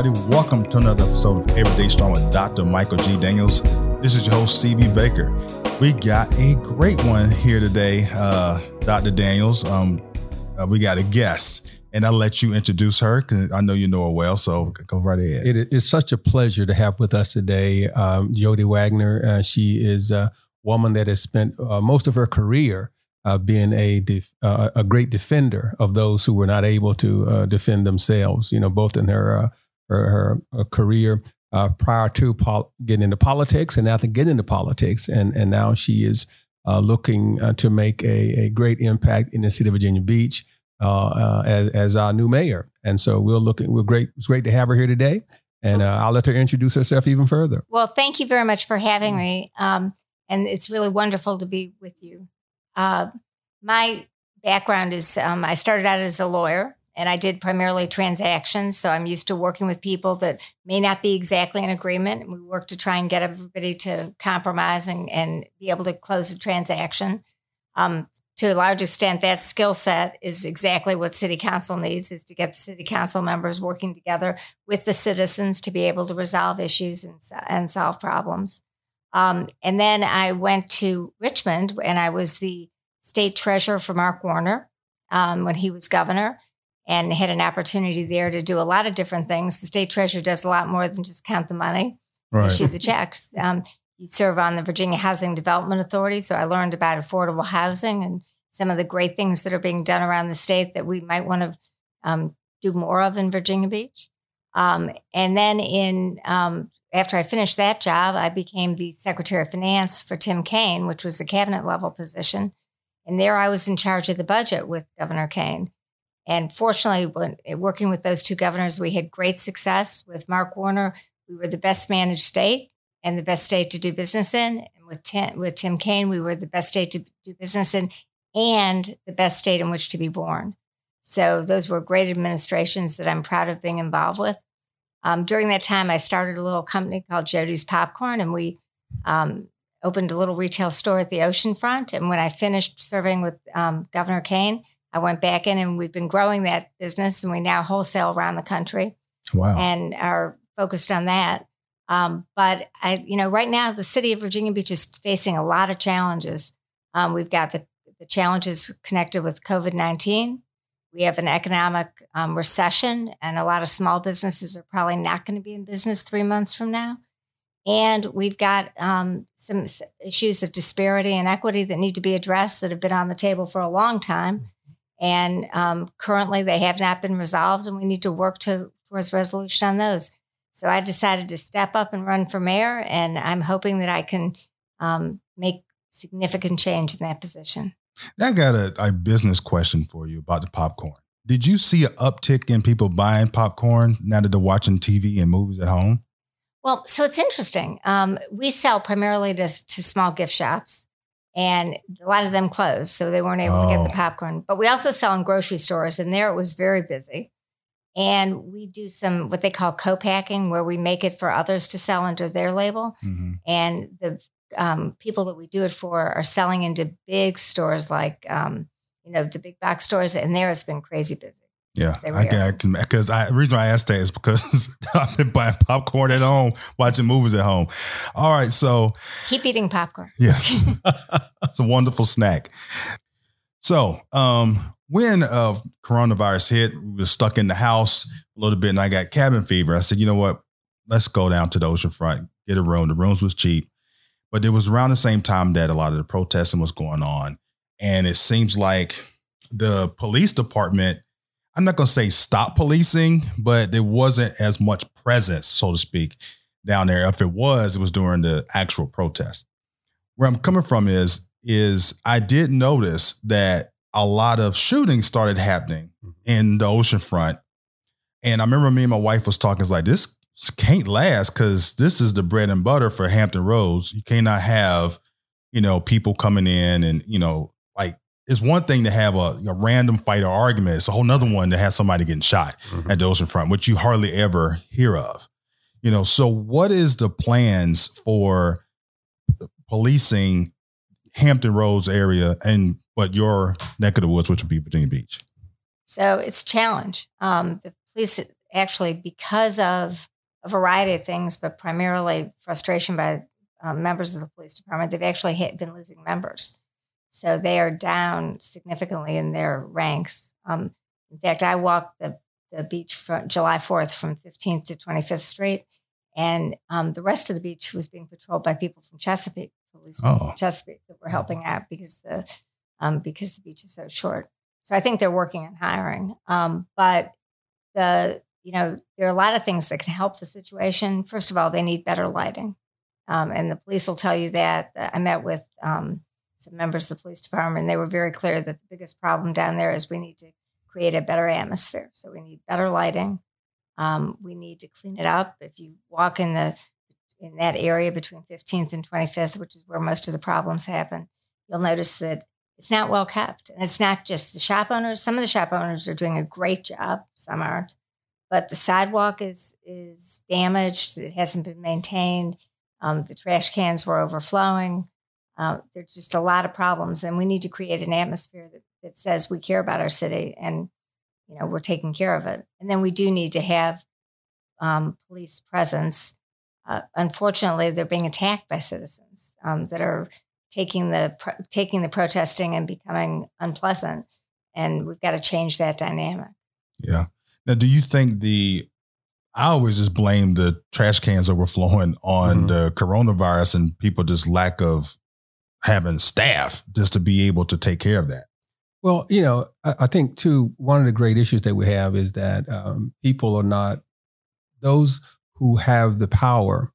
everybody. Welcome to another episode of Everyday Strong with Dr. Michael G. Daniels. This is your host, CB Baker. We got a great one here today, uh, Dr. Daniels. Um, uh, we got a guest, and I'll let you introduce her because I know you know her well. So go right ahead. It is such a pleasure to have with us today um, Jody Wagner. Uh, she is a woman that has spent uh, most of her career uh, being a def- uh, a great defender of those who were not able to uh, defend themselves. You know, both in her uh, her, her, career uh, prior to pol- getting into politics and after getting into politics, and and now she is uh, looking to make a, a great impact in the city of Virginia Beach as as our new mayor. And so we're looking. We're great. It's great to have her here today. And I'll let her introduce herself even further. Well, thank you very much for having me. Um, and it's really wonderful to be with you. Uh, my background is um, I started out as a lawyer and I did primarily transactions. So I'm used to working with people that may not be exactly in agreement. And we work to try and get everybody to compromise and, and be able to close a transaction. Um, to a large extent, that skill set is exactly what city council needs is to get the city council members working together with the citizens to be able to resolve issues and, and solve problems. Um, and then I went to Richmond and I was the state treasurer for Mark Warner um, when he was governor and had an opportunity there to do a lot of different things. The state treasurer does a lot more than just count the money, right. issue the checks. Um, you serve on the Virginia Housing Development Authority. So I learned about affordable housing and some of the great things that are being done around the state that we might want to um, do more of in Virginia Beach. Um, and then in um, after I finished that job, I became the Secretary of Finance for Tim Kaine, which was a cabinet level position. And there I was in charge of the budget with Governor Kaine. And fortunately, when, eh, working with those two governors, we had great success. With Mark Warner, we were the best managed state and the best state to do business in. And with Tim, with Tim Kaine, we were the best state to do business in and the best state in which to be born. So those were great administrations that I'm proud of being involved with. Um, during that time, I started a little company called Jody's Popcorn, and we um, opened a little retail store at the oceanfront. And when I finished serving with um, Governor Kaine, I went back in and we've been growing that business and we now wholesale around the country. Wow. And are focused on that. Um, but I, you know, right now the city of Virginia Beach is facing a lot of challenges. Um, we've got the, the challenges connected with COVID 19. We have an economic um, recession, and a lot of small businesses are probably not going to be in business three months from now. And we've got um, some issues of disparity and equity that need to be addressed that have been on the table for a long time. And um, currently they have not been resolved, and we need to work to, towards resolution on those. So I decided to step up and run for mayor, and I'm hoping that I can um, make significant change in that position. I got a, a business question for you about the popcorn. Did you see an uptick in people buying popcorn now that they're watching TV and movies at home? Well, so it's interesting. Um, we sell primarily to, to small gift shops, and a lot of them closed, so they weren't able oh. to get the oh. popcorn. But we also sell in grocery stores, and there it was very busy. And we do some what they call co-packing, where we make it for others to sell under their label. Mm-hmm. And the um, people that we do it for are selling into big stores like um, you know the big box stores, and there it's been crazy busy. Yeah, I can, I can, because I, the reason I asked that is because I've been buying popcorn at home, watching movies at home. All right, so keep eating popcorn. Yes, it's a wonderful snack. So, um, when uh, coronavirus hit, we were stuck in the house a little bit, and I got cabin fever. I said, you know what? Let's go down to the ocean front, get a room. The rooms was cheap, but it was around the same time that a lot of the protesting was going on, and it seems like the police department I'm not going to say stop policing, but there wasn't as much presence, so to speak, down there. If it was, it was during the actual protest. Where I'm coming from is is I did notice that a lot of shootings started happening mm-hmm. in the ocean front. And I remember me and my wife was talking, it's like, this can't last because this is the bread and butter for Hampton Roads. You cannot have, you know, people coming in and, you know, it's one thing to have a, a, random fight or argument. It's a whole nother one to have somebody getting shot mm-hmm. at the ocean front, which you hardly ever hear of. You know, so what is the plans for policing Hampton Roads area and but your neck of the woods, which would be Virginia Beach? So it's a challenge. Um, the police actually because of a variety of things, but primarily frustration by um, members of the police department, they've actually hit, been losing members. So they are down significantly in their ranks. Um, in fact, I walked the, the beach from July 4th from 15th to 25th Street, and um, the rest of the beach was being patrolled by people from Chesapeake, police Oh. from Chesapeake that were helping out because the um, because the beach is so short. So I think they're working on hiring. Um, but the you know there are a lot of things that can help the situation. First of all, they need better lighting, um, and the police will tell you that. I met with um, some members of the police department, and they were very clear that the biggest problem down there is we need to create a better atmosphere. So we need better lighting. Um, we need to clean it up. If you walk in the in that area between 15th and 25th, which is where most of the problems happen, you'll notice that it's not well kept. And it's not just the shop owners. Some of the shop owners are doing a great job, some aren't. But the sidewalk is is damaged. It hasn't been maintained. Um, the trash cans were overflowing. Uh, there's just a lot of problems, and we need to create an atmosphere that, that says we care about our city and you know we're taking care of it. And then we do need to have um, police presence. Uh, unfortunately, they're being attacked by citizens um, that are taking the pro- taking the protesting and becoming unpleasant, and we've got to change that dynamic. Yeah. Now, do you think the I always just blame the trash cans overflowing on Mhm. the coronavirus and people just lack of having staff just to be able to take care of that. Well, you know, I, I think too, one of the great issues that we have is that um, people are not, those who have the power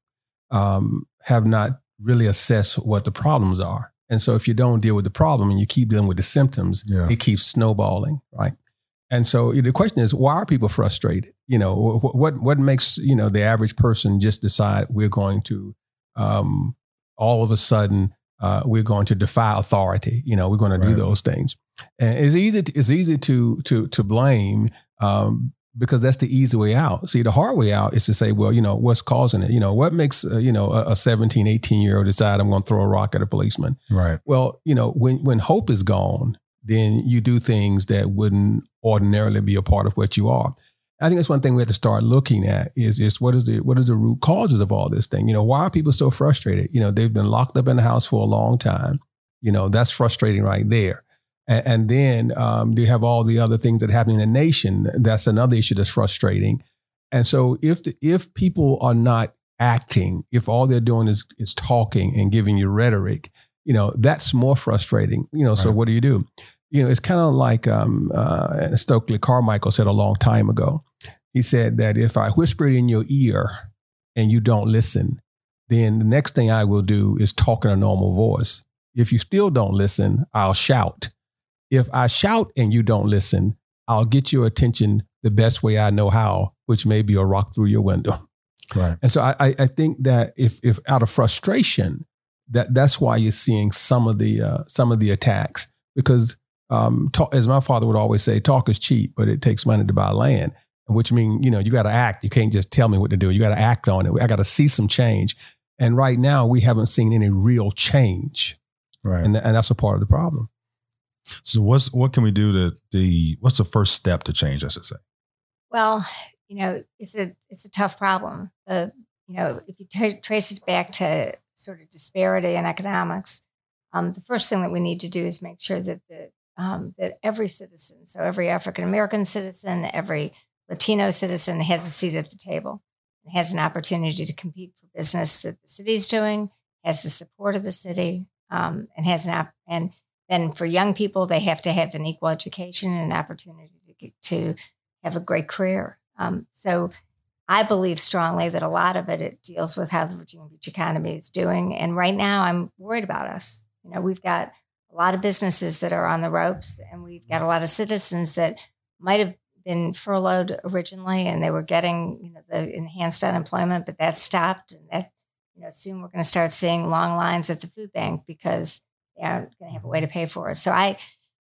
um, have not really assessed what the problems are. And so if you don't deal with the problem and you keep dealing with the symptoms, Yeah. it keeps snowballing, right? And so the question is, why are people frustrated? You know, what what, what makes you know the average person just decide we're going to um, all of a sudden uh, we're going to defy authority? You know, we're going to do those things. And it's easy. To, it's easy to to to blame um, because that's the easy way out. See, the hard way out is to say, well, you know, what's causing it? You know, what makes uh, you know a, a 17, 18 year old decide I'm going to throw a rock at a policeman? Right. Well, you know, when when hope is gone, then you do things that wouldn't ordinarily be a part of what you are. I think that's one thing we have to start looking at is is what is the what is the root causes of all this thing? You know, why are people so frustrated? You know, they've been locked up in the house for a long time. You know, that's frustrating right there. And, and then um, you have all the other things that happen in the nation. That's another issue that's frustrating. And so if the, if people are not acting, if all they're doing is is talking and giving you rhetoric, you know, that's more frustrating. You know, so what do you do? You know, it's kind of like um, uh, Stokely Carmichael said a long time ago. He said that if I whisper it in your ear and you don't listen, then the next thing I will do is talk in a normal voice. If you still don't listen, I'll shout. If I shout and you don't listen, I'll get your attention the best way I know how, which may be a rock through your window. Right. And so I, I- I think that if if out of frustration, that that's why you're seeing some of the uh, some of the attacks because um, talk, as my father would always say, talk is cheap, but it takes money to buy land. Which means you know you got to act. You can't just tell me what to do. You got to act on it. I got to see some change. And right now we haven't seen any real change, Right. and and that's a part of the problem. so what's what can we do to the what's the first step to change, I should say? Well, you know, it's a it's a tough problem. Uh, you know, if you tra- trace it back to sort of disparity in economics, um, the first thing that we need to do is make sure that the um, that every citizen, so every African American citizen, every Latino citizen, has a seat at the table has an opportunity to compete for business that the city's doing, has the support of the city, um, and has an op- and then for young people, they have to have an equal education and an opportunity to get, to have a great career. Um, so I believe strongly that a lot of it, it deals with how the Virginia Beach economy is doing. And right now I'm worried about us. You know, we've got a lot of businesses that are on the ropes and we've got a lot of citizens that might have been furloughed originally and they were getting, you know, the enhanced unemployment, but that stopped. And that, you know, soon we're going to start seeing long lines at the food bank because they aren't going to have a way to pay for it. So I,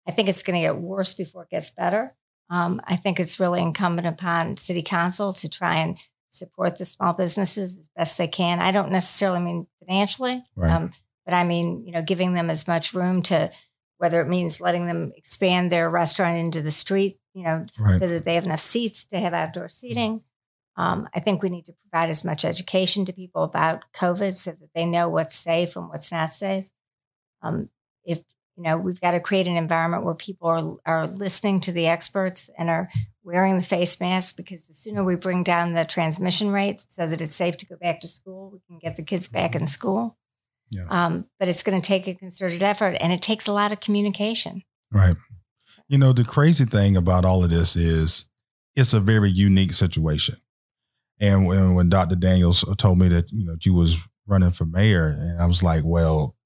I think it's going to get worse before it gets better. Um, I think it's really incumbent upon city council to try and support the small businesses as best they can. I don't necessarily mean financially, Right. um, but I mean, you know, giving them as much room to, whether it means letting them expand their restaurant into the street you know, Right. so that they have enough seats to have outdoor seating. Um, I think we need to provide as much education to people about COVID so that they know what's safe and what's not safe. Um, if you know, we've got to create an environment where people are are listening to the experts and are wearing the face mask because the sooner we bring down the transmission rates so that it's safe to go back to school, we can get the kids back in school. Yeah. Um, but it's going to take a concerted effort and it takes a lot of communication. Right. You know, the crazy thing about all of this is it's a very unique situation. And when, when Dr. Daniels told me that, you know, you was running for mayor, and I was like, well,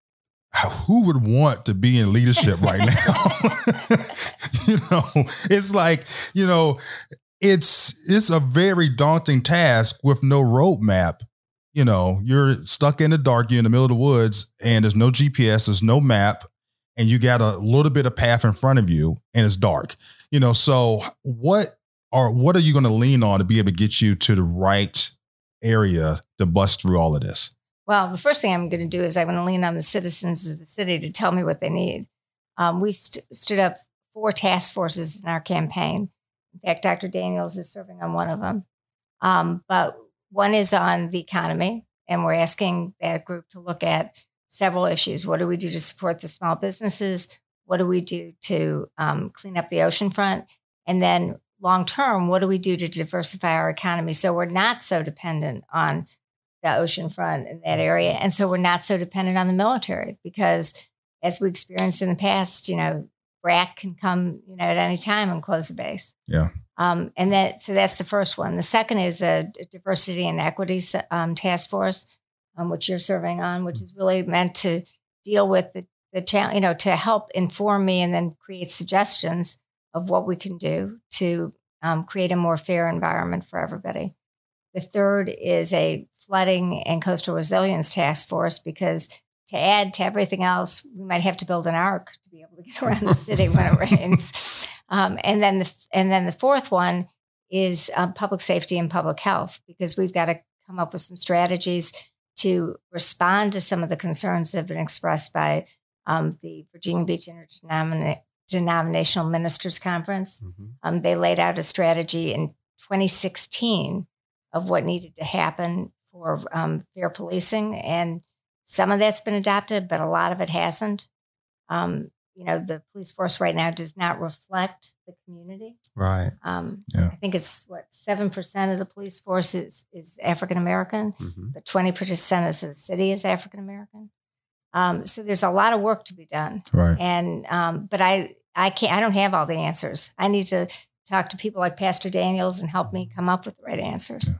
who would want to be in leadership right now? you know, it's like, you know, it's it's a very daunting task with no roadmap. You know, you're stuck in the dark, you're in the middle of the woods, and there's no GPS, there's no map, and you got a little bit of path in front of you, and it's dark. You know, so what are what are you going to lean on to be able to get you to the right area to bust through all of this? Well, the first thing I'm going to do is I'm going to lean on the citizens of the city to tell me what they need. Um, we've st- stood up four task forces in our campaign. In fact, Dr. Daniels is serving on one of them. Um, but one is on the economy, and we're asking that group to look at several issues. What do we do to support the small businesses? What do we do to um, clean up the oceanfront? And then long term, what do we do to diversify our economy so we're not so dependent on the oceanfront in that area. And so we're not so dependent on the military because as we experienced in the past, you know, BRAC can come, you know, at any time and close the base. Yeah. Um, and that, so that's the first one. The second is a diversity and equity um, task force, um, which you're serving on, which is really meant to deal with the, the challenge, you know, to help inform me and then create suggestions of what we can do to um, create a more fair environment for everybody. The third is a flooding and coastal resilience task force because to add to everything else, we might have to build an ark to be able to get around the city when it rains. Um, and then the and then the fourth one is um, public safety and public health because we've got to come up with some strategies to respond to some of the concerns that have been expressed by um, the Virginia Beach Interdenominational Ministers Conference. Mm-hmm. Um, they laid out a strategy in 2016 of what needed to happen for um, fair policing, and some of that's been adopted, but a lot of it hasn't. Um, you know, the police force right now does not reflect the community. Right. Um, Yeah. I think it's what seven percent of the police force is is African American, Mhm. but twenty percent of the city is African American. Um, so there's a lot of work to be done, Right. and um, but I I can't I don't have all the answers. I need to talk to people like Pastor Daniels and help me come up with the right answers.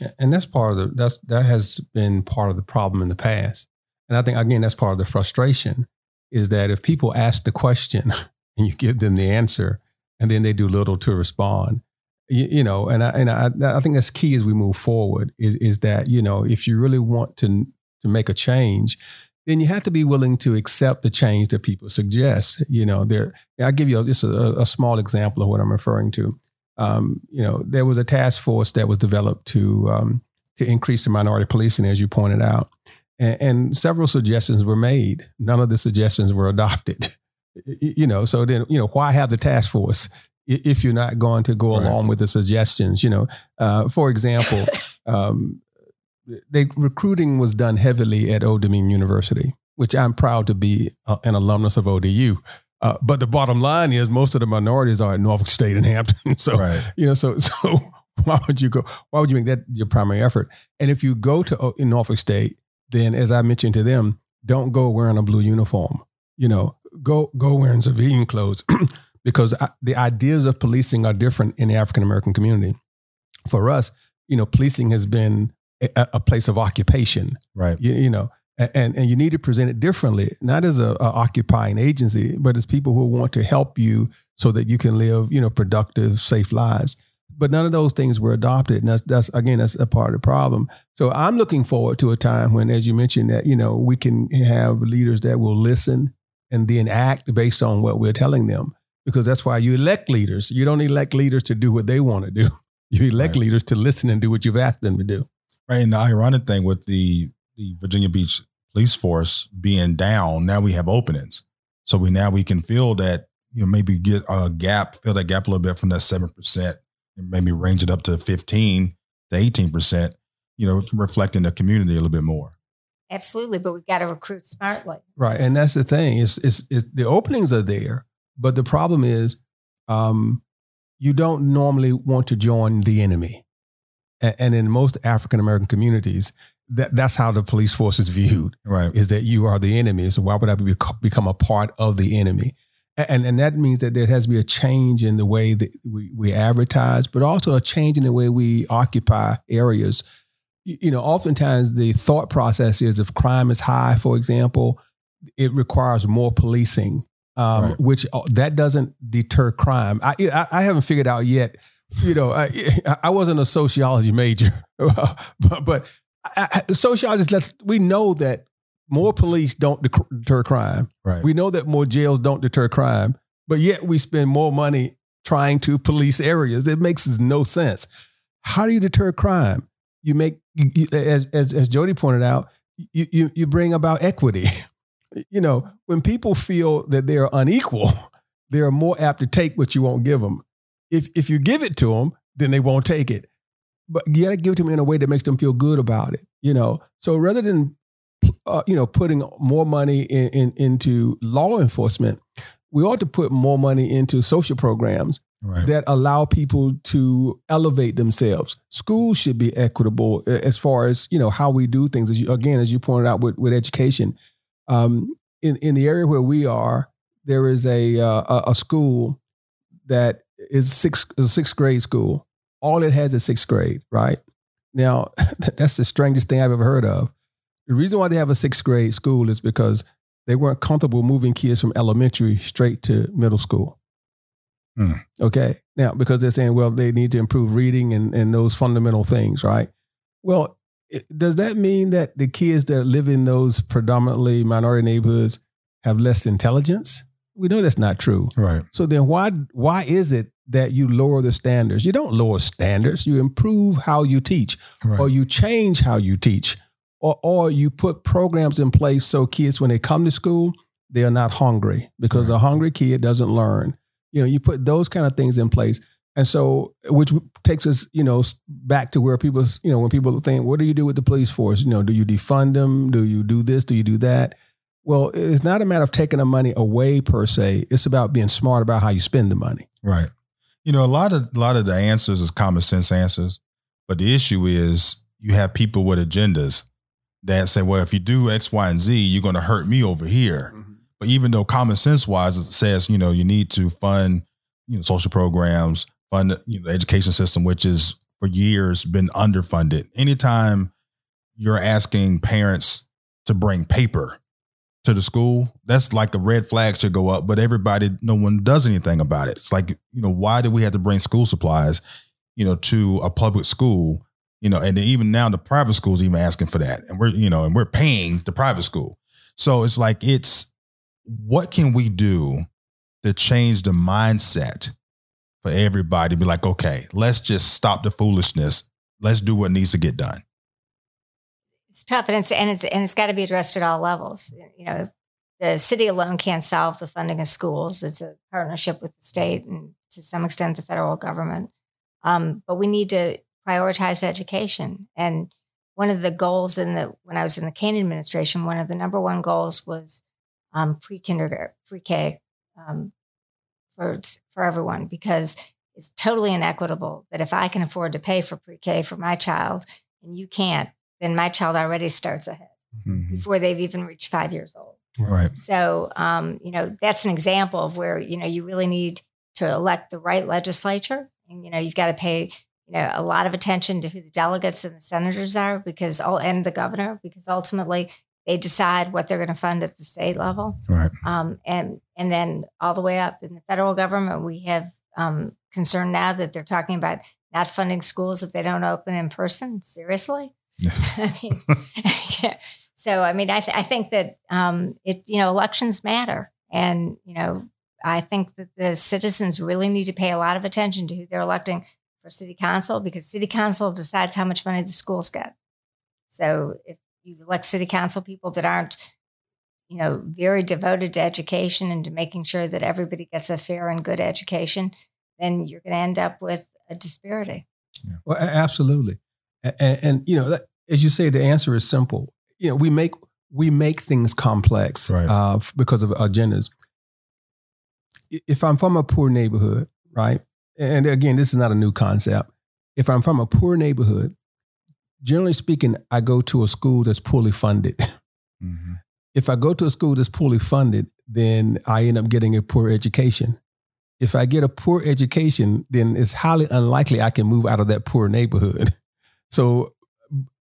Yeah, and that's part of the that's that has been part of the problem in the past. And I think again that's part of the frustration is that if people ask the question and you give them the answer and then they do little to respond, you, you know, and I and I, I think that's key as we move forward is is that you know if you really want to to make a change, then you have to be willing to accept the change that people suggest. You know, there I'll give you just a, a small example of what I'm referring to um, you know, there was a task force that was developed to um, to increase the minority policing, as you pointed out, and, and, several suggestions were made. None of the suggestions were adopted. you know, so then you know why have the task force if you're not going to go Right. along with the suggestions? You know, uh, for example, um, they recruiting was done heavily at Old Dominion University, which I'm proud to be uh, an alumnus of ODU. Uh, but the bottom line is most of the minorities are at Norfolk State and Hampton. So right. you know, so so why would you go? Why would you make that your primary effort? And if you go to uh, in Norfolk State, then as I mentioned to them, don't go wearing a blue uniform. You know, go go wearing civilian clothes because I, the ideas of policing are different in the African American community. For us, you know, policing has been a, a place of occupation. Right. You, you know, and and you need to present it differently, not as a, a occupying agency, but as people who want to help you so that you can live, you know, productive, safe lives. But none of those things were adopted, and that's that's again that's a part of the problem. So I'm looking forward to a time when, as you mentioned, that you know we can have leaders that will listen and then act based on what we're telling them, because that's why you elect leaders. You don't elect leaders to do what they want to do. You elect Right. leaders to listen and do what you've asked them to do. Right. And the ironic thing with the the Virginia Beach police force being down, now we have openings. So we now we can feel that you know, maybe get a gap, fill that gap a little bit from that 7% and maybe range it up to 15 to 18%, you know, reflecting the community a little bit more. Absolutely, but we've got to recruit smartly. Right, and that's the thing. It's, it's, it's the openings are there, but the problem is, um, you don't normally want to join the enemy, and, and in most African American communities, that that's how the police force is viewed. Right, is that you are the enemy. So why would I be, become a part of the enemy? And and that means that there has to be a change in the way that we, we advertise, but also a change in the way we occupy areas you know, oftentimes the thought process is if crime is high, for example, it requires more policing, um, right. which uh, that doesn't deter crime. I, I, I haven't figured out yet. You know, I, I wasn't a sociology major, but, but I, sociologists let's we know that more police don't deter crime. Right. We know that more jails don't deter crime, but yet we spend more money trying to police areas. It makes no sense. How do you deter crime? you make you, as, as as Jody pointed out, you, you you bring about equity. you know, when people feel that they're unequal, they are more apt to take what you won't give them. If if you give it to them, then they won't take it. But you got to give it to them in a way that makes them feel good about it. You know, so rather than uh, you know putting more money in, in, into law enforcement, we ought to put more money into social programs right. that allow people to elevate themselves. Schools should be equitable as far as you know how we do things. As you, again, as you pointed out with, with education, um, in in the area where we are, there is a uh, a school that is six is a sixth grade school. All it has is sixth grade, right? Now, that's the strangest thing I've ever heard of. The reason why they have a sixth grade school is because they weren't comfortable moving kids from elementary straight to middle school. Hmm. Okay. Now, because they're saying, well, they need to improve reading and, and those fundamental things, right? Well, it, does that mean that the kids that live in those predominantly minority neighborhoods have less intelligence? We know that's not true. Right. So then why why is it that you lower the standards? You don't lower standards. You improve how you teach right. or you change how you teach or or you put programs in place so kids when they come to school, they are not hungry because right. a hungry kid doesn't learn you know, you put those kind of things in place. And so, which takes us, you know, back to where people, you know, when people think, what do you do with the police force? You know, do you defund them? Do you do this? Do you do that? Well, it's not a matter of taking the money away per se. It's about being smart about how you spend the money. Right. You know, a lot of a lot of the answers is common sense answers, but the issue is you have people with agendas that say, well, if you do X, Y, and Z, you're going to hurt me over here. Mm-hmm. But even though common sense wise it says, you know, you need to fund, you know, social programs, fund you know, the education system, which is for years been underfunded. Anytime you're asking parents to bring paper to the school, that's like a red flag should go up, but everybody, no one does anything about it. It's like, you know, why do we have to bring school supplies, you know, to a public school? You know, and even now the private schools even asking for that. And we're, you know, and we're paying the private school. So it's like it's what can we do to change the mindset for everybody? Be like, okay, let's just stop the foolishness. Let's do what needs to get done. It's tough, and it's and it's and it's got to be addressed at all levels. You know, the city alone can't solve the funding of schools. It's a partnership with the state and to some extent the federal government. Um, but we need to prioritize education. And one of the goals in the when I was in the Kaine administration, one of the number one goals was um, pre kindergarten, pre K um, for for everyone because it's totally inequitable that if I can afford to pay for pre K for my child and you can't, then my child already starts ahead mm-hmm. before they've even reached five years old. Right. So, um, you know, that's an example of where you know you really need to elect the right legislature, and you know you've got to pay you know a lot of attention to who the delegates and the senators are because all and the governor because ultimately they decide what they're going to fund at the state level. Right. Um, and and then all the way up in the federal government, we have um, concern now that they're talking about not funding schools if they don't open in person. Seriously. I mean, yeah. So I mean, I, th- I think that um, it you know elections matter, and you know I think that the citizens really need to pay a lot of attention to who they're electing for city council because city council decides how much money the schools get. So if you elect city council people that aren't you know, very devoted to education and to making sure that everybody gets a fair and good education, then you're going to end up with a disparity. Yeah. Well, absolutely. And, and, you know, that, as you say, the answer is simple. You know, we make we make things complex right. uh, because of agendas. If I'm from a poor neighborhood, right, and again, this is not a new concept. If I'm from a poor neighborhood, generally speaking, I go to a school that's poorly funded. Mm-hmm. If I go to a school that's poorly funded, then I end up getting a poor education. If I get a poor education, then it's highly unlikely I can move out of that poor neighborhood. So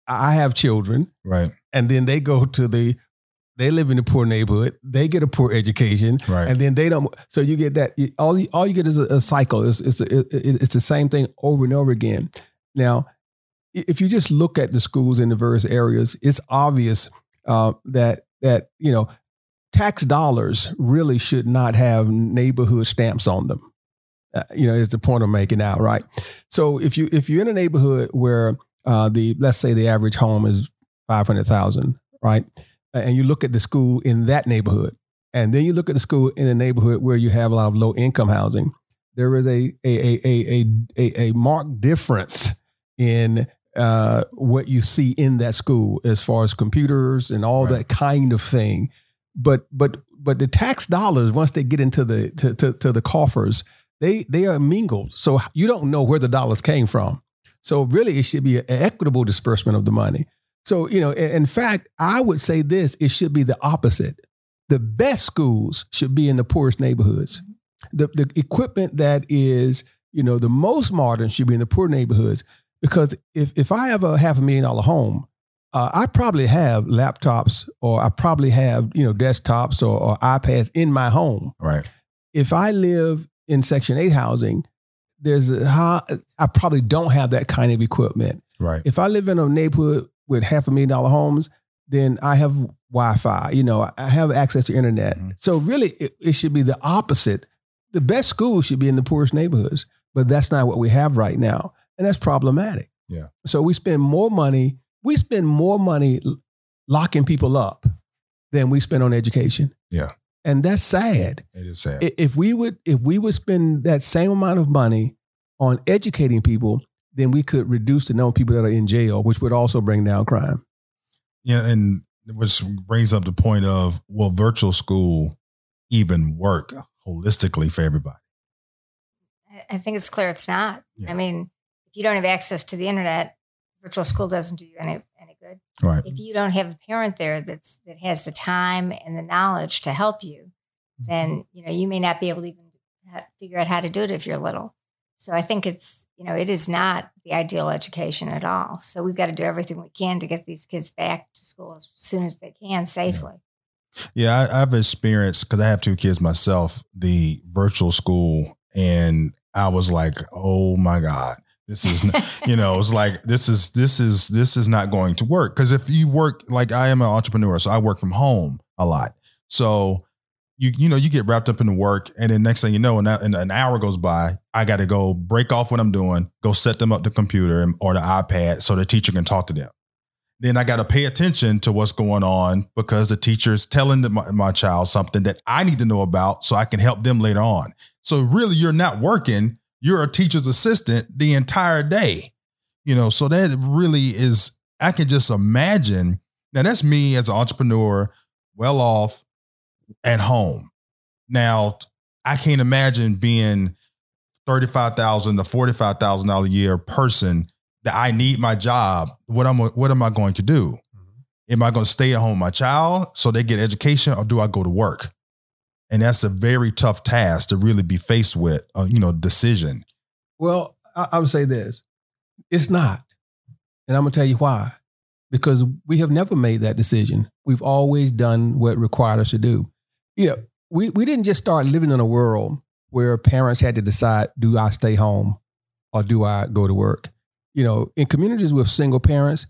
I have children. Right. And then they go to the they live in a poor neighborhood. They get a poor education, right. and then they don't. So you get that. All you, all you get is a, a cycle. It's it's, a, it's the same thing over and over again. Now, if you just look at the schools in the various areas, it's obvious uh, that that you know tax dollars really should not have neighborhood stamps on them. Uh, you know, is the point I'm making out, right? So if you if you're in a neighborhood where uh, the let's say the average home is five hundred thousand, right? And you look at the school in that neighborhood, and then you look at the school in a neighborhood where you have a lot of low income housing. There is a a a a a, a marked difference in uh, what you see in that school as far as computers and all right. that kind of thing. But but but the tax dollars once they get into the to, to, to the coffers, they they are mingled. So you don't know where the dollars came from. So really, it should be an equitable disbursement of the money. So, you know, in fact, I would say this it should be the opposite. The best schools should be in the poorest neighborhoods. The, the equipment that is, you know, the most modern should be in the poor neighborhoods. Because if, if I have a half a million dollar home, uh, I probably have laptops or I probably have, you know, desktops or, or iPads in my home. Right. If I live in Section 8 housing, there's a high, I probably don't have that kind of equipment. Right. If I live in a neighborhood with half a million dollar homes, then I have Wi-Fi. You know, I have access to internet. Mm-hmm. So really, it, it should be the opposite. The best schools should be in the poorest neighborhoods, but that's not what we have right now, and that's problematic. Yeah. So we spend more money. We spend more money locking people up than we spend on education. Yeah. And that's sad. It is sad. If we would, if we would spend that same amount of money on educating people, then we could reduce the number of people that are in jail, which would also bring down crime. Yeah, and which brings up the point of will virtual school even work holistically for everybody? I think it's clear it's not. Yeah. I mean, if you don't have access to the internet, virtual school doesn't do you any any good. Right. If you don't have a parent there that's that has the time and the knowledge to help you, mm-hmm. then you know you may not be able to even figure out how to do it if you're little. So I think it's, you know, it is not the ideal education at all. So we've got to do everything we can to get these kids back to school as soon as they can safely. Yeah, I, have experienced because I have two kids myself, the virtual school, and I was like, oh my God. This is, you know, it's like this is this is this is not going to work because if you work like I am an entrepreneur, so I work from home a lot. So you you know you get wrapped up in the work and then next thing you know and, an hour goes by i got to go break off what i'm doing go set them up the computer or the ipad so the teacher can talk to them. Then i got to pay attention to what's going on because the teacher's telling the, my, my child something that i need to know about so i can help them later on. So really you're not working you're a teacher's assistant the entire day you know so that really is i can just imagine. Now that's me as an entrepreneur well off at home. Now, I can't imagine being thirty-five thousand to forty-five thousand dollar a year person that I need my job. What am what am I going to do? Mm-hmm. Am I going to stay at home with my child so they get education, or do I go to work? And that's a very tough task to really be faced with. A, uh, you know, decision. Well, I, I would say this: it's not, and I'm going to tell you why. Because we have never made that decision. We've always done what required us to do you know, we, we didn't just start living in a world where parents had to decide, do I stay home or do I go to work? You know, in communities with single parents,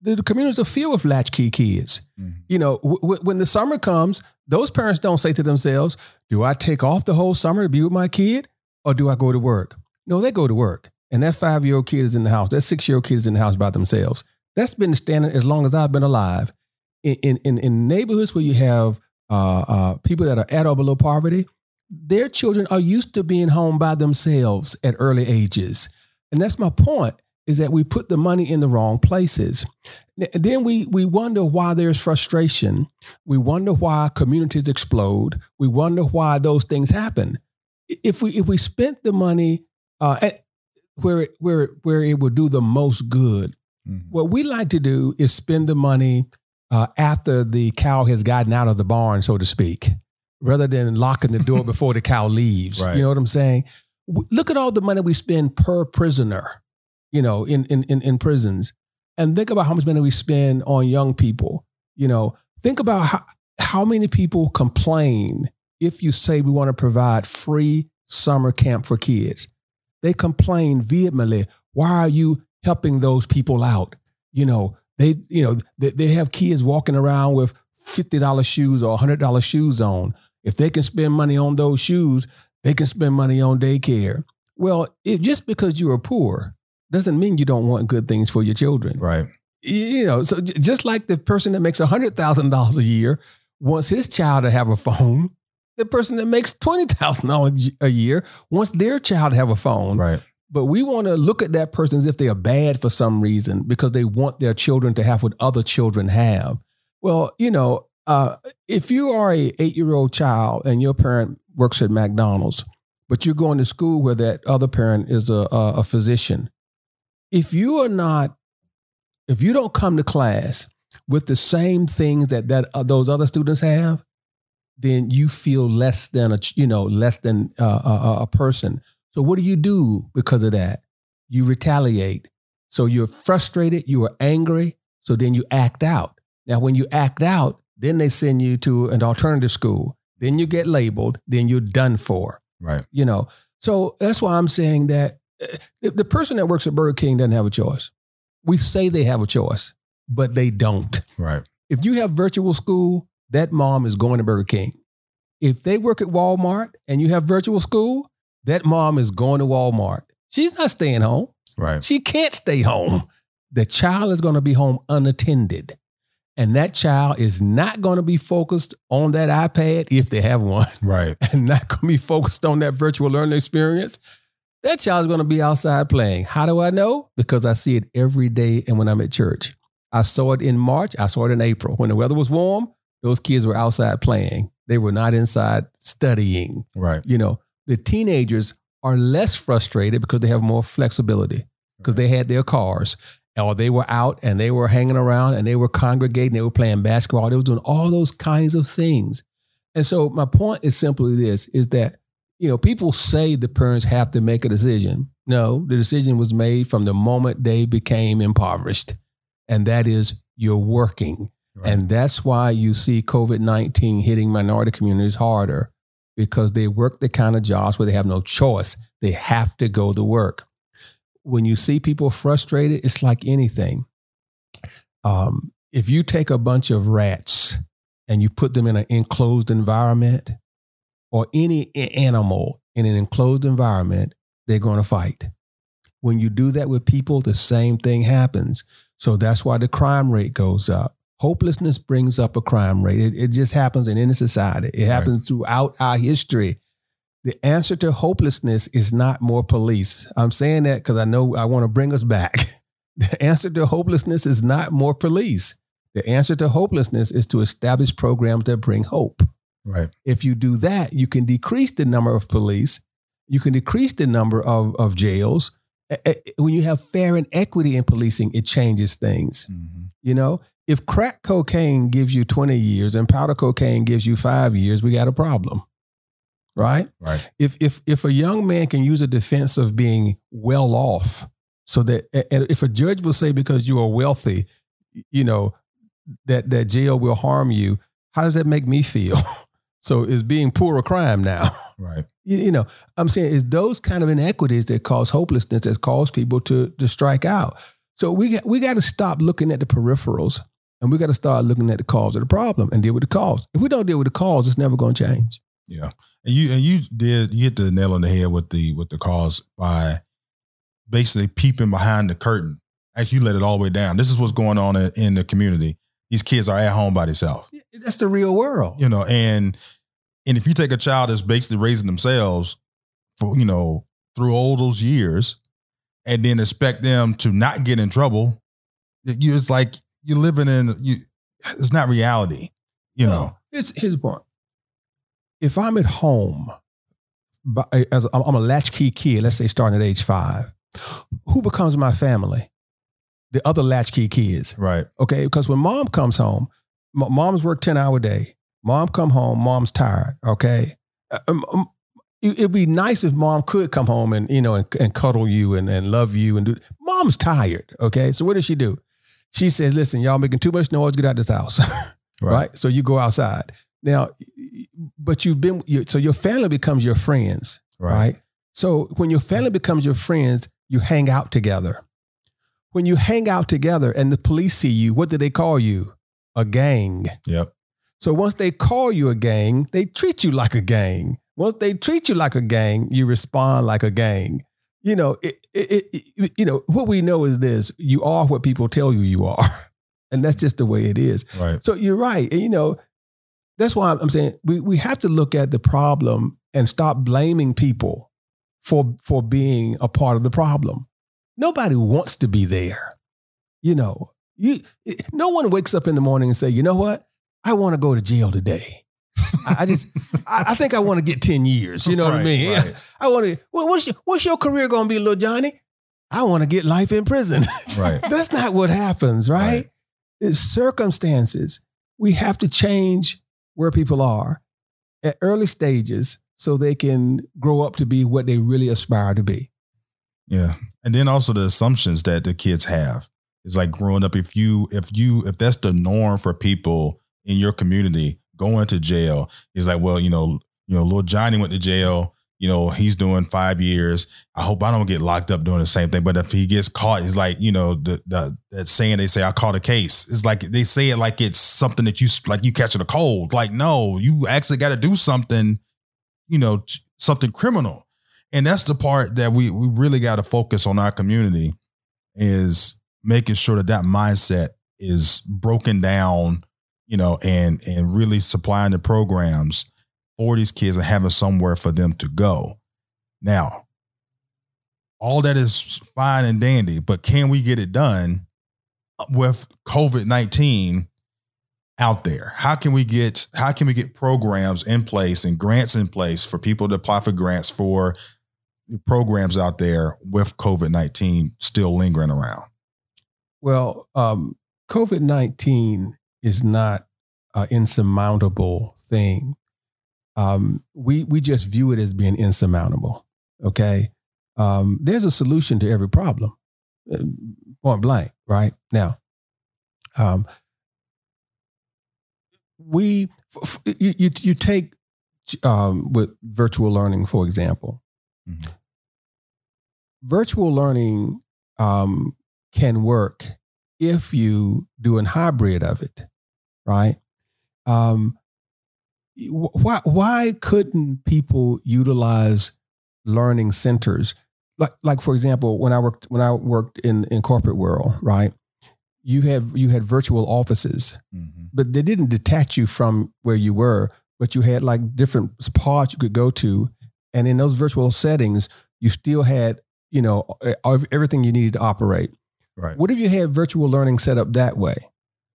the, the communities are filled with latchkey kids. Mm-hmm. You know, w- when the summer comes, those parents don't say to themselves, do I take off the whole summer to be with my kid or do I go to work? No, they go to work. And that five year old kid is in the house. That six year old kid is in the house by themselves. That's been the standard as long as I've been alive. in, in, in neighborhoods where you have uh, uh, people that are at or below poverty, their children are used to being home by themselves at early ages. And that's my point is that we put the money in the wrong places. Then we we wonder why there's frustration. We wonder why communities explode. We wonder why those things happen. If we if we spent the money uh, at where it, where it, where it would do the most good, mm-hmm. what we like to do is spend the money uh, after the cow has gotten out of the barn, so to speak, rather than locking the door before the cow leaves. Right. You know what I'm saying? Look at all the money we spend per prisoner you know, in, in, in, in prisons. And think about how much money we spend on young people. You know, think about how, how many people complain if you say we want to provide free summer camp for kids. They complain vehemently. Why are you helping those people out? You know, they, you know, they, they have kids walking around with $50 shoes or $100 shoes on. If they can spend money on those shoes, they can spend money on daycare. Well, it, just because you are poor doesn't mean you don't want good things for your children. Right. You know, so just like the person that makes $100,000 a year wants his child to have a phone, the person that makes $20,000 a year wants their child to have a phone. Right. But we want to look at that person as if they are bad for some reason because they want their children to have what other children have. Well, you know, uh, if you are a eight year old child and your parent works at McDonald's, but you're going to school where that other parent is a, a, a physician, if you are not, if you don't come to class with the same things that that uh, those other students have, then you feel less than a you know less than uh, a, a person. So what do you do because of that? You retaliate. So you're frustrated. You are angry. So then you act out. Now, when you act out, then they send you to an alternative school. Then you get labeled. Then you're done for. Right. You know. So that's why I'm saying that eh, the person that works at Burger King doesn't have a choice. We say they have a choice, but they don't. Right. If you have virtual school, that mom is going to Burger King. If they work at Walmart and you have virtual school, that mom is going to Walmart. She's not staying home. Right. She can't stay home. The child is going to be home unattended. And that child is not going to be focused on that iPad if they have one. Right. And not going to be focused on that virtual learning experience that child's going to be outside playing. How do I know? Because I see it every day and when I'm at church. I saw it in March, I saw it in April. When the weather was warm, those kids were outside playing. They were not inside studying. Right. You know, the teenagers are less frustrated because they have more flexibility because they had their cars or they were out and they were hanging around and they were congregating, they were playing basketball, they were doing all those kinds of things. And so my point is simply this is that you know, people say the parents have to make a decision. No, the decision was made from the moment they became impoverished. And that is you're working. Right. And that's why you see COVID 19 hitting minority communities harder because they work the kind of jobs where they have no choice. They have to go to work. When you see people frustrated, it's like anything. Um, if you take a bunch of rats and you put them in an enclosed environment, or any animal in an enclosed environment, they're going to fight. When you do that with people, the same thing happens. So that's why the crime rate goes up. Hopelessness brings up a crime rate. It, it just happens in any society. It happens right. throughout our history. The answer to hopelessness is not more police. I'm saying that because I know I want to bring us back. the answer to hopelessness is not more police. The answer to hopelessness is to establish programs that bring hope. Right. If you do that, you can decrease the number of police, you can decrease the number of, of jails. When you have fair and equity in policing, it changes things. Mm-hmm. You know, if crack cocaine gives you 20 years and powder cocaine gives you five years, we got a problem. Right? Right. If if if a young man can use a defense of being well off, so that if a judge will say because you are wealthy, you know, that that jail will harm you, how does that make me feel? So is being poor a crime now? Right. You, you, know, I'm saying it's those kind of inequities that cause hopelessness that cause people to to strike out. So we got we got to stop looking at the peripherals and we got to start looking at the cause of the problem and deal with the cause. If we don't deal with the cause, it's never going to change. Yeah, and you and you did you hit the nail on the head with the with the cause by basically peeping behind the curtain. Actually, you let it all the way down. This is what's going on in, in the community. these kids are at home by themselves. That's the real world. You know, and and if you take a child that's basically raising themselves for, you know, through all those years and then expect them to not get in trouble, you it's like you're living in you it's not reality, you know. It's his point. If I'm at home, as I'm I'm a latchkey kid, let's say starting at age five, who becomes my family? The other latchkey kids. Right. Okay, because when mom comes home, m- mom's work ten hour day. Mom come home, mom's tired. Okay, Uh, um, um, it'd be nice if mom could come home and you know and, and cuddle you and, and love you and do. Mom's tired. Okay, so what does she do? She says, "Listen, y'all making too much noise. Get out of this house." right. So you go outside now, but you've been so your family becomes your friends, Right. right. So when your family mm-hmm. becomes your friends, you hang out together. When you hang out together and the police see you, what do they call you? A gang. Yep. So once they call you a gang, they treat you like a gang. Once they treat you like a gang, you respond like a gang. You know, it, it, it, you know what we know is this: you are what people tell you you are, and that's just the way it is. Right. So you're right. And, you know, that's why I'm saying we, we have to look at the problem and stop blaming people for for being a part of the problem. Nobody wants to be there. You know, you no one wakes up in the morning and say, you know what? I want to go to jail today. I, I just I, I think I want to get 10 years. You know what I mean? right. I want to well, what's your what's your career gonna be, little Johnny? I want to get life in prison. Right. That's not what happens, right? Right. It's circumstances. We have to change where people are at early stages so they can grow up to be what they really aspire to be. Yeah. And then also the assumptions that the kids have. It's like growing up, if you, if you, if that's the norm for people in your community going to jail, He's like, well, you know, you know, little Johnny went to jail, you know, he's doing five years. I hope I don't get locked up doing the same thing. But if he gets caught, he's like, you know, the, the that saying they say, I caught a case. It's like they say it like it's something that you like you catching a cold. Like, no, you actually got to do something, you know, something criminal. And that's the part that we we really got to focus on our community is making sure that that mindset is broken down, you know, and and really supplying the programs for these kids and having somewhere for them to go. Now, all that is fine and dandy, but can we get it done with COVID nineteen out there? How can we get how can we get programs in place and grants in place for people to apply for grants for programs out there with COVID nineteen still lingering around? Well, um, COVID 19 is not an insurmountable thing. Um, we, we just view it as being insurmountable. Okay. Um, there's a solution to every problem, uh, point blank, right? Now, um, we, f- f- you, you, you take um, with virtual learning, for example. Mhm. Virtual learning um, can work if you do a hybrid of it, right? Um, why why couldn't people utilize learning centers? Like like for example, when I worked when I worked in in corporate world, right? You had you had virtual offices, but they didn't detach you from where you were, but you had like different pods you could go to, and in those virtual settings, you still had you know everything you needed to operate. Right. What if you had virtual learning set up that way?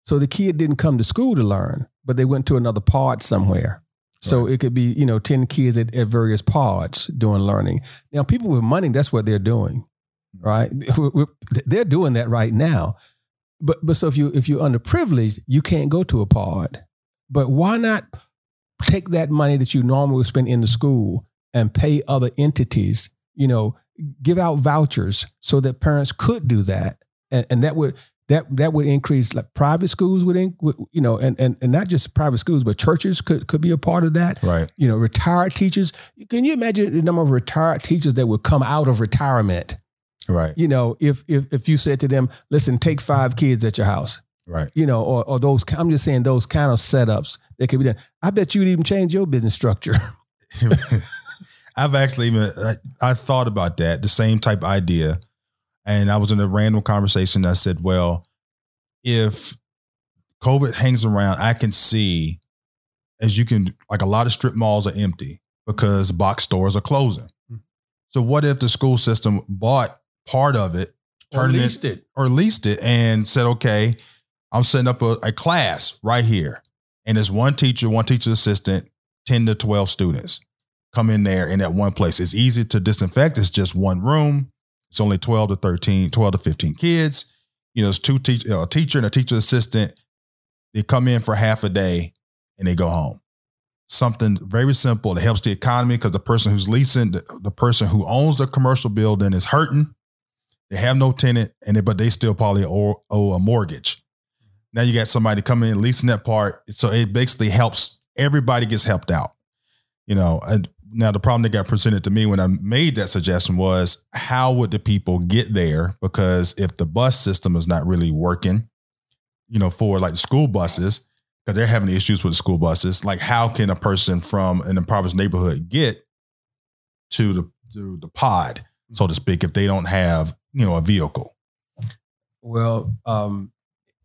So the kid didn't come to school to learn, but they went to another pod somewhere. So Right. it could be, you know, 10 kids at, at various pods doing learning. Now, people with money, that's what they're doing, mm. right? They're doing that right now. But but so if you if you're underprivileged, you can't go to a pod. But why not take that money that you normally would spend in the school and pay other entities, you know, give out vouchers so that parents could do that. And, and that would that that would increase like private schools would, in, would you know and, and and not just private schools but churches could could be a part of that Right. you know retired teachers can you imagine the number of retired teachers that would come out of retirement Right. you know if if if you said to them listen take five kids at your house Right. you know or, or those i'm just saying those kind of setups that could be done i bet you'd even change your business structure I've actually even I, I thought about that, the same type of idea. And I was in a random conversation. I said, well, if COVID hangs around, I can see as you can like a lot of strip malls are empty because box stores are closing. Mhm. So what if the school system bought part of it, Or turned leased it, it. or leased it, and said, okay, I'm setting up a, a class right here, and there's one teacher, one teacher assistant, ten to twelve students come in there in that one place. It's easy to disinfect. It's just one room. It's only 12 to 13, 12 to 15 kids. You know, it's two teach, uh, a teacher and a teacher assistant. They come in for half a day and they go home. Something very simple that helps the economy because the person who's leasing, the, the person who owns the commercial building is hurting. They have no tenant, and they, but they still probably owe, owe a mortgage. Now you got somebody coming in leasing that part, so it basically helps. Everybody gets helped out. You know, and now the problem that got presented to me when I made that suggestion was how would the people get there? Because if the bus system is not really working, you know, for like school buses, because they're having issues with school buses, like how can a person from an impoverished neighborhood get to the to the pod, so to speak, if they don't have you know a vehicle? Well, um,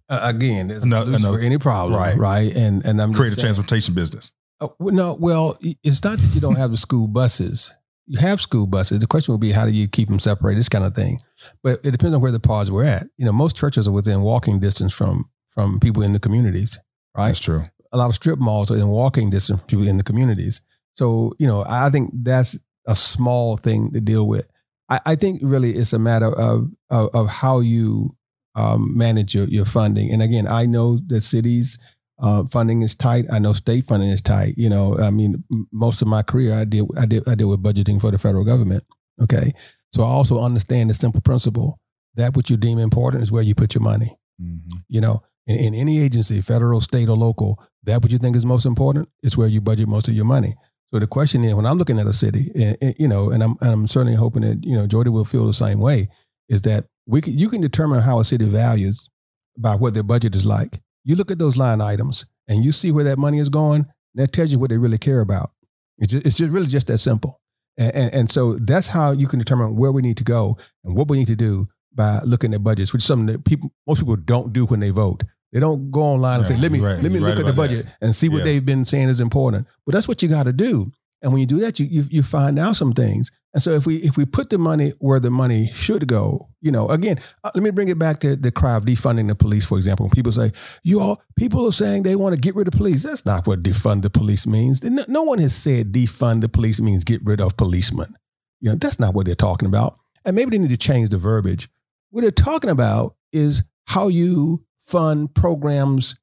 again, there's No- a no- for any problem, right. right? And and I'm Create a transportation business. Oh, well, no, well, it's not that you don't have the school buses. You have school buses. The question will be how do you keep them separated, this kind of thing. But it depends on where the pods were at. You know, most churches are within walking distance from from people in the communities, right? That's true. A lot of strip malls are in walking distance from people in the communities. So, you know, I think that's a small thing to deal with. I, I think really it's a matter of of, of how you um, manage your, your funding. And again, I know the cities uh, funding is tight. I know state funding is tight. You know, I mean, most of my career I did I did I did with budgeting for the federal government. Okay, so I also understand the simple principle that what you deem important is where you put your money. Mhm. You know, in, in any agency, federal, state, or local, that what you think is most important is where you budget most of your money. So the question is, when I'm looking at a city, and, and, you know, and I'm and I'm certainly hoping that you know Jody will feel the same way, is that we can, you can determine how a city values by what their budget is like. You look at those line items and you see where that money is going. That tells you what they really care about. It's just, it's just really just that simple. And, and, and so that's how you can determine where we need to go and what we need to do by looking at budgets, which is something that people most people don't do when they vote. They don't go online and Yeah, say, "Let me right. let me look right at the budget and see what Yeah. they've been saying is important." But that's what you got to do. And when you do that, you, you you find out some things. And so if we if we put the money where the money should go, you know, again, uh, let me bring it back to the cry of defunding the police. For example, when people say, "You all people are saying they want to get rid of police," that's not what defund the police means. No, no one has said defund the police means get rid of policemen. You know, that's not what they're talking about. And maybe they need to change the verbiage. What they're talking about is how you fund programs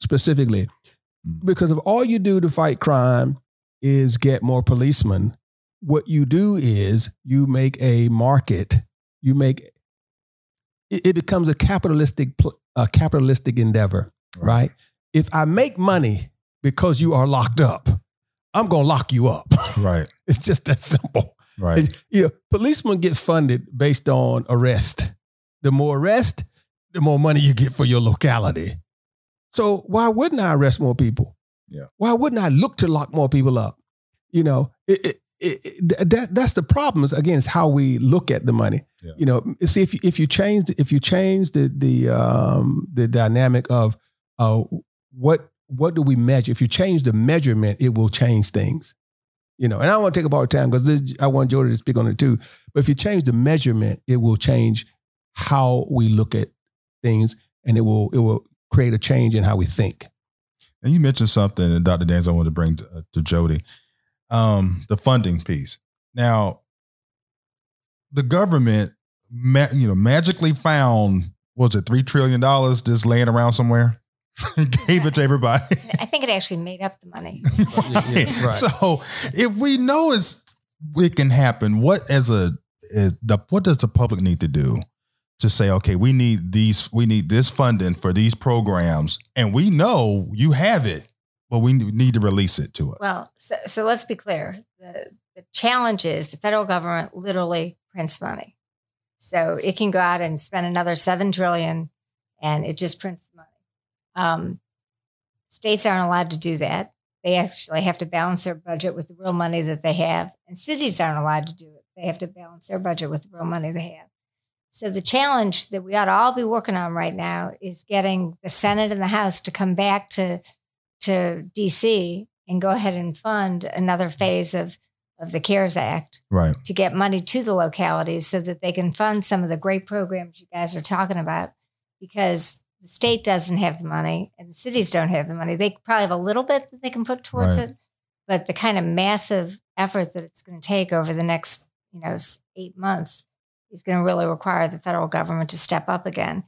specifically. Mm. Because if all you do to fight crime is get more policemen, what you do is you make a market. You make it, it becomes a capitalistic a capitalistic endeavor, right? If I make money because you are locked up, I'm gonna lock you up. Right. it's just that simple. Right. It's- you know, policemen get funded based on arrest. The more arrest, the more money you get for your locality. So why wouldn't I arrest more people? Yeah. Why wouldn't I look to lock more people up? You know, it, it, it, that that's the problem. Is again, it's how we look at the money. Yeah. You know, see if you, if you change if you change the the um, the dynamic of uh, what what do we measure? If you change the measurement, it will change things. You know, and I don't want to take up all the time because I want Jody to speak on it too. But if you change the measurement, it will change how we look at things, and it will it will create a change in how we think. And you mentioned something, and Dr. Dans, I wanted to bring to, uh, to Jody, um, the funding piece. Now, the government, ma- you know, magically found what was it three trillion dollars just laying around somewhere, gave it to everybody. I think it actually made up the money. yeah, right. So, if we know it's it can happen, what as a is the what does the public need to do to say, okay, we need these, we need this funding for these programs, and we know you have it, but we need to release it to us. Well, so, so let's be clear. The, the challenge is the federal government literally prints money. So it can go out and spend another seven trillion and it just prints the money. Um, states aren't allowed to do that. They actually have to balance their budget with the real money that they have. And cities aren't allowed to do it. They have to balance their budget with the real money they have. So the challenge that we ought to all be working on right now is getting the Senate and the House to come back to to DC and go ahead and fund another phase of of the CARES Act Right. to get money to the localities so that they can fund some of the great programs you guys are talking about because the state doesn't have the money and the cities don't have the money. They probably have a little bit that they can put towards Right. it, but the kind of massive effort that it's going to take over the next, you know, 8 months is going to really require the federal government to step up again.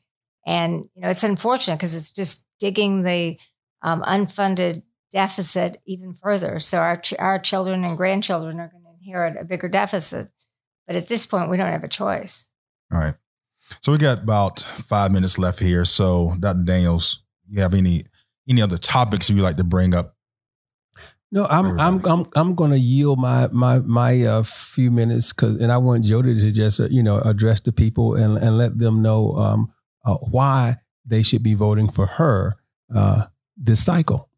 And, you know, it's unfortunate because it's just digging the um, unfunded deficit even further. So our ch- our children and grandchildren are going to inherit a bigger deficit. But at this point, we don't have a choice. All right. So we got about five minutes left here. So, Dr. Daniels, you have any any other topics you'd like to bring up? No, I'm I'm I'm I'm going to yield my my my uh, few minutes because, and I want Jody to just uh, you know address the people and and let them know um, uh, why they should be voting for her uh, this cycle.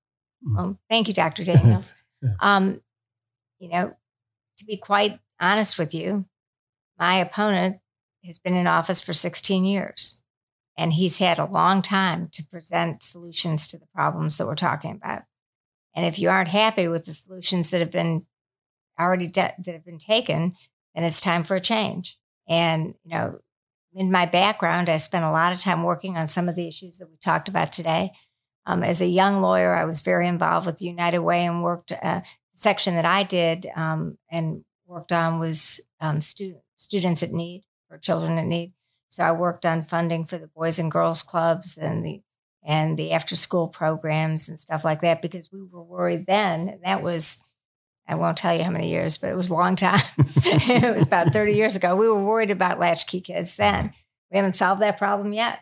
Well, thank you, Dr. Daniels. Um, you know, to be quite honest with you, my opponent has been in office for 16 years, and he's had a long time to present solutions to the problems that we're talking about. And if you aren't happy with the solutions that have been already de- that have been taken, then it's time for a change. And you know, in my background, I spent a lot of time working on some of the issues that we talked about today. Um, as a young lawyer, I was very involved with the United Way and worked. Uh, section that I did um, and worked on was um, student students at need or children at need. So I worked on funding for the Boys and Girls Clubs and the and the after school programs and stuff like that because we were worried then. That was I won't tell you how many years, but it was a long time. it was about 30 years ago. We were worried about latchkey kids then. We haven't solved that problem yet.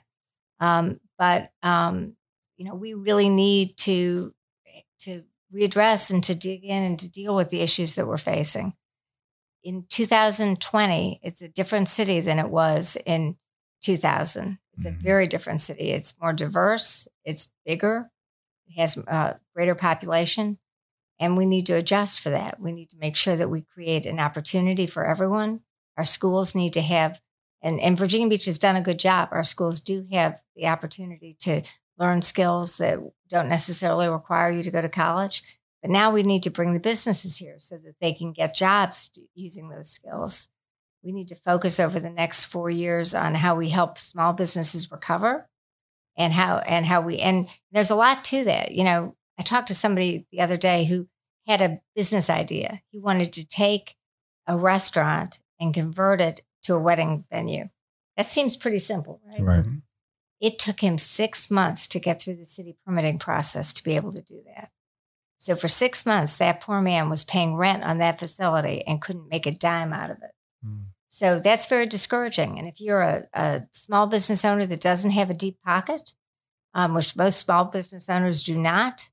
Um, but um, you know, we really need to to readdress and to dig in and to deal with the issues that we're facing. In 2020, it's a different city than it was in 2000. It's a Mhm. very different city. It's more diverse, it's bigger, it has a greater population, and we need to adjust for that. We need to make sure that we create an opportunity for everyone. Our schools need to have, and, and Virginia Beach has done a good job. Our schools do have the opportunity to learn skills that don't necessarily require you to go to college. But now we need to bring the businesses here so that they can get jobs using those skills. We need to focus over the next four years on how we help small businesses recover and how and how we and there's a lot to that. You know, I talked to somebody the other day who had a business idea. He wanted to take a restaurant and convert it to a wedding venue. That seems pretty simple, right? Right. It took him six months to get through the city permitting process to be able to do that. So for six months, that poor man was paying rent on that facility and couldn't make a dime out of it. Mm. So that's very discouraging. And if you're a, a small business owner that doesn't have a deep pocket, um, which most small business owners do not,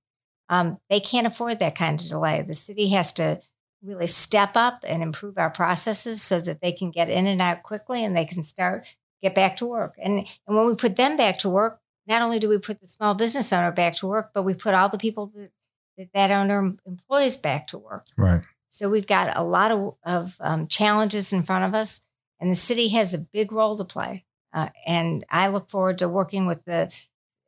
um, they can't afford that kind of delay. The city has to really step up and improve our processes so that they can get in and out quickly and they can start get back to work. And and when we put them back to work, not only do we put the small business owner back to work, but we put all the people that that, that owner employs back to work. Right. So we've got a lot of, of um, challenges in front of us, and the city has a big role to play. Uh, and I look forward to working with the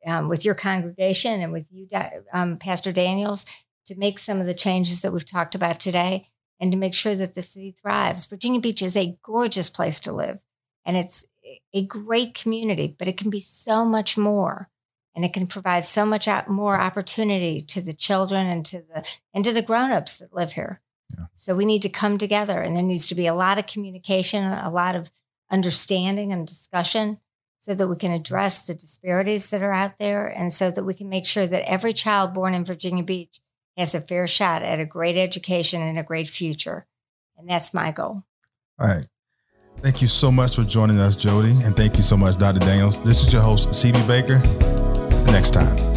um, with your congregation and with you, um, Pastor Daniels, to make some of the changes that we've talked about today, and to make sure that the city thrives. Virginia Beach is a gorgeous place to live, and it's a great community, but it can be so much more and it can provide so much more opportunity to the children and to the and to the grown-ups that live here Yeah. so we need to come together and there needs to be a lot of communication a lot of understanding and discussion so that we can address the disparities that are out there and so that we can make sure that every child born in virginia beach has a fair shot at a great education and a great future and that's my goal All right. Thank you so much for joining us, Jody. And thank you so much, Dr. Daniels. This is your host, CB Baker. Next time.